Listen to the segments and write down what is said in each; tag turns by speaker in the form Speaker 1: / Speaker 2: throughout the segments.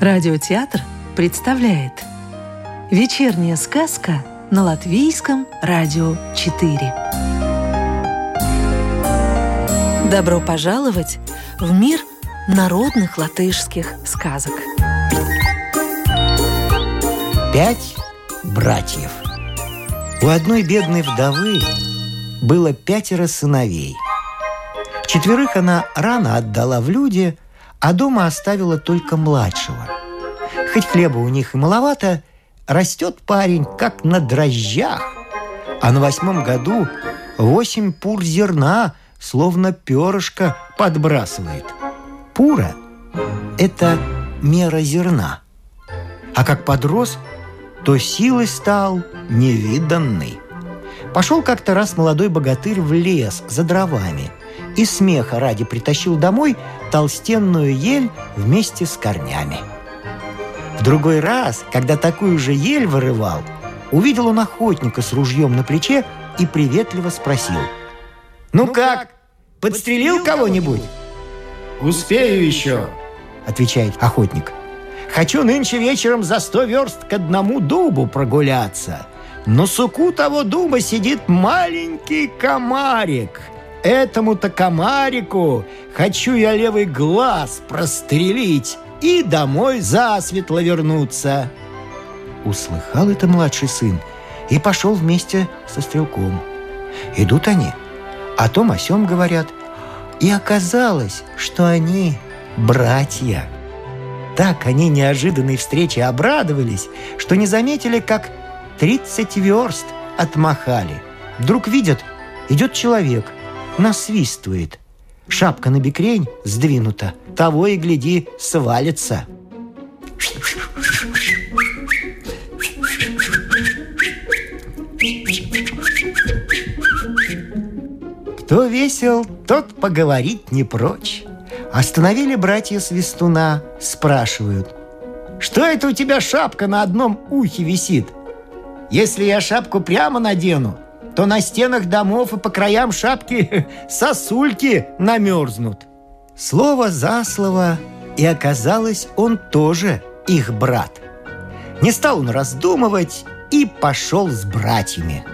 Speaker 1: Радиотеатр представляет Вечерняя сказка на Латвийском радио 4 Добро пожаловать в мир народных латышских сказок.
Speaker 2: Пять братьев У одной бедной вдовы было пятеро сыновей Четверых она рано отдала в люди, а дома оставила только младшего – Хоть хлеба у них и маловато, растет парень как на дрожжах. А на восьмом году восемь пур зерна, словно перышко, подбрасывает. Пура – это мера зерна. А как подрос, то силой стал невиданный. Пошел как-то раз молодой богатырь в лес за дровами и смеха ради притащил домой толстенную ель вместе с корнями – в другой раз, когда такую же ель вырывал, увидел он охотника с ружьем на плече и приветливо спросил. «Ну как, подстрелил кого-нибудь?»
Speaker 3: «Успею еще», —
Speaker 2: отвечает охотник. «Хочу нынче вечером за сто верст к одному дубу прогуляться. На суку того дуба сидит маленький комарик. Этому-то комарику хочу я левый глаз прострелить, и домой засветло вернуться. Услыхал это младший сын и пошел вместе со стрелком. Идут они, о том о сем говорят, и оказалось, что они братья. Так они неожиданной встрече обрадовались, что не заметили, как тридцать верст отмахали. Вдруг видят, идет человек, насвистывает – Шапка на бекрень сдвинута, того и гляди, свалится. Кто весел, тот поговорить не прочь. Остановили братья Свистуна, спрашивают. «Что это у тебя шапка на одном ухе висит? Если я шапку прямо надену, то на стенах домов и по краям шапки сосульки намерзнут. Слово за слово, и оказалось, он тоже их брат. Не стал он раздумывать и пошел с братьями.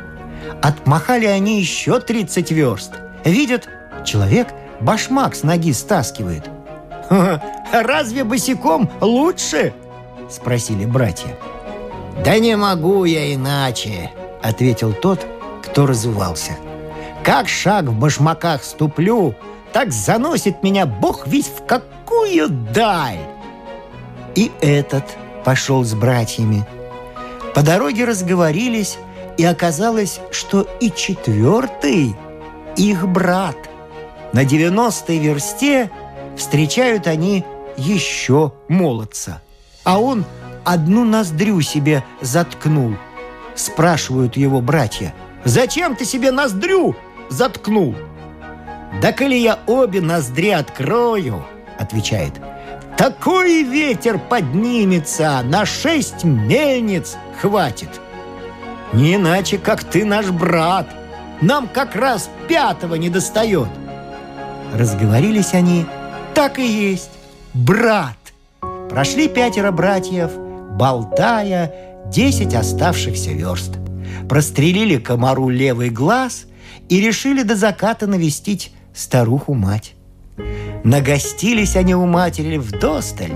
Speaker 2: Отмахали они еще 30 верст. Видят, человек башмак с ноги стаскивает. «Разве босиком лучше?» – спросили братья. «Да не могу я иначе», – ответил тот кто разувался. Как шаг в башмаках ступлю, так заносит меня бог весь в какую даль. И этот пошел с братьями. По дороге разговорились, и оказалось, что и четвертый их брат. На девяностой версте встречают они еще молодца. А он одну ноздрю себе заткнул. Спрашивают его братья – Зачем ты себе ноздрю заткнул? Да коли я обе ноздри открою, отвечает, такой ветер поднимется, на шесть мельниц хватит. Не иначе, как ты наш брат. Нам как раз пятого не достает. Разговорились они, так и есть, брат. Прошли пятеро братьев, болтая десять оставшихся верст прострелили комару левый глаз и решили до заката навестить старуху-мать. Нагостились они у матери в досталь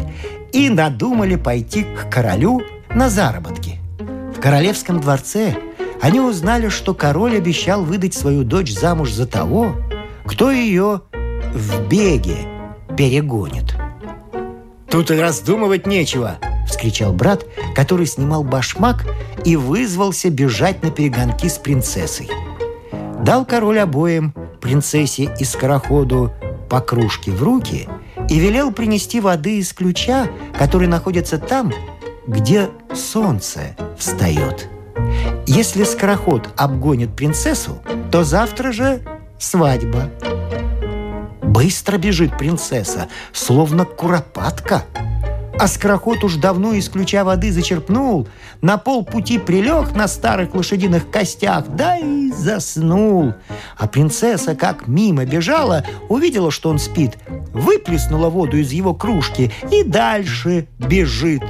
Speaker 2: и надумали пойти к королю на заработки. В королевском дворце они узнали, что король обещал выдать свою дочь замуж за того, кто ее в беге перегонит. Тут и раздумывать нечего –— вскричал брат, который снимал башмак и вызвался бежать на перегонки с принцессой. Дал король обоим, принцессе и скороходу, по кружке в руки и велел принести воды из ключа, который находится там, где солнце встает. Если скороход обгонит принцессу, то завтра же свадьба. Быстро бежит принцесса, словно куропатка – А скороход уж давно из ключа воды зачерпнул, на полпути прилег на старых лошадиных костях, да и заснул. А принцесса, как мимо бежала, увидела, что он спит, выплеснула воду из его кружки и дальше бежит.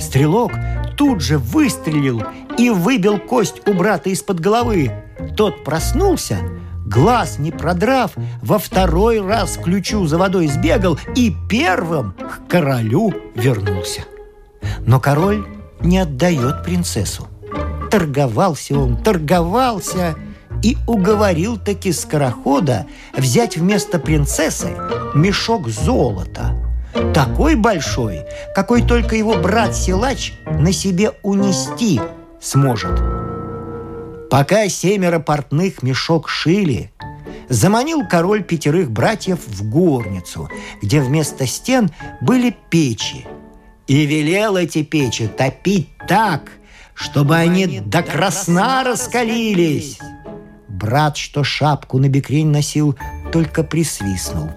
Speaker 2: Стрелок тут же выстрелил и выбил кость у брата из-под головы. Тот проснулся, глаз не продрав, во второй раз ключу за водой сбегал и первым к королю вернулся. Но король не отдает принцессу. Торговался он, торговался и уговорил таки скорохода взять вместо принцессы мешок золота. Такой большой, какой только его брат-силач на себе унести сможет – Пока семеро портных мешок шили, заманил король пятерых братьев в горницу, где вместо стен были печи. И велел эти печи топить так, чтобы они до красна раскалились. Брат, что шапку на бекрень носил, только присвистнул.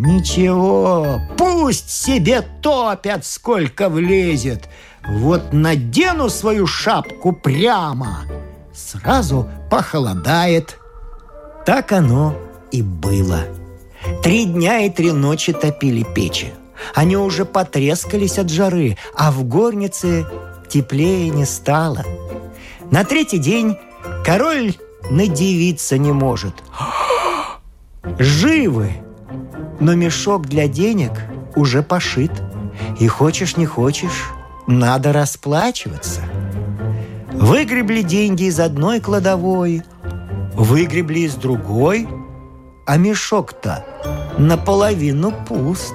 Speaker 2: Ничего, пусть себе топят, сколько влезет – вот надену свою шапку прямо, сразу похолодает. Так оно и было. Три дня и три ночи топили печи. Они уже потрескались от жары, а в горнице теплее не стало. На третий день король надевиться не может. Живы! Но мешок для денег уже пошит. И хочешь не хочешь, надо расплачиваться. Выгребли деньги из одной кладовой, выгребли из другой, а мешок-то наполовину пуст.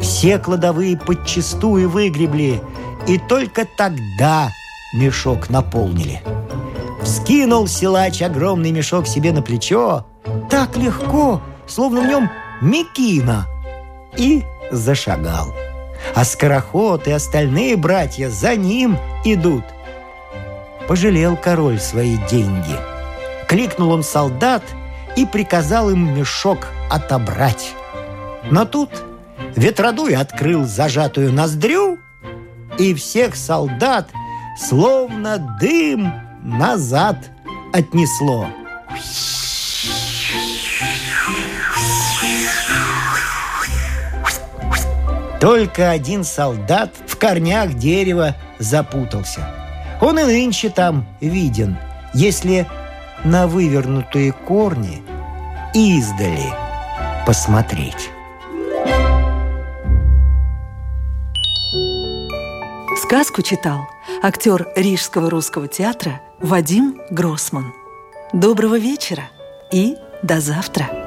Speaker 2: Все кладовые подчистую выгребли, и только тогда мешок наполнили. Вскинул силач огромный мешок себе на плечо, так легко, словно в нем мекина, и зашагал а скороход и остальные братья за ним идут. Пожалел король свои деньги. Кликнул он солдат и приказал им мешок отобрать. Но тут ветродуй открыл зажатую ноздрю, и всех солдат словно дым назад отнесло. Только один солдат в корнях дерева запутался. Он и нынче там виден, если на вывернутые корни издали посмотреть.
Speaker 1: Сказку читал актер Рижского русского театра Вадим Гроссман. Доброго вечера и до завтра!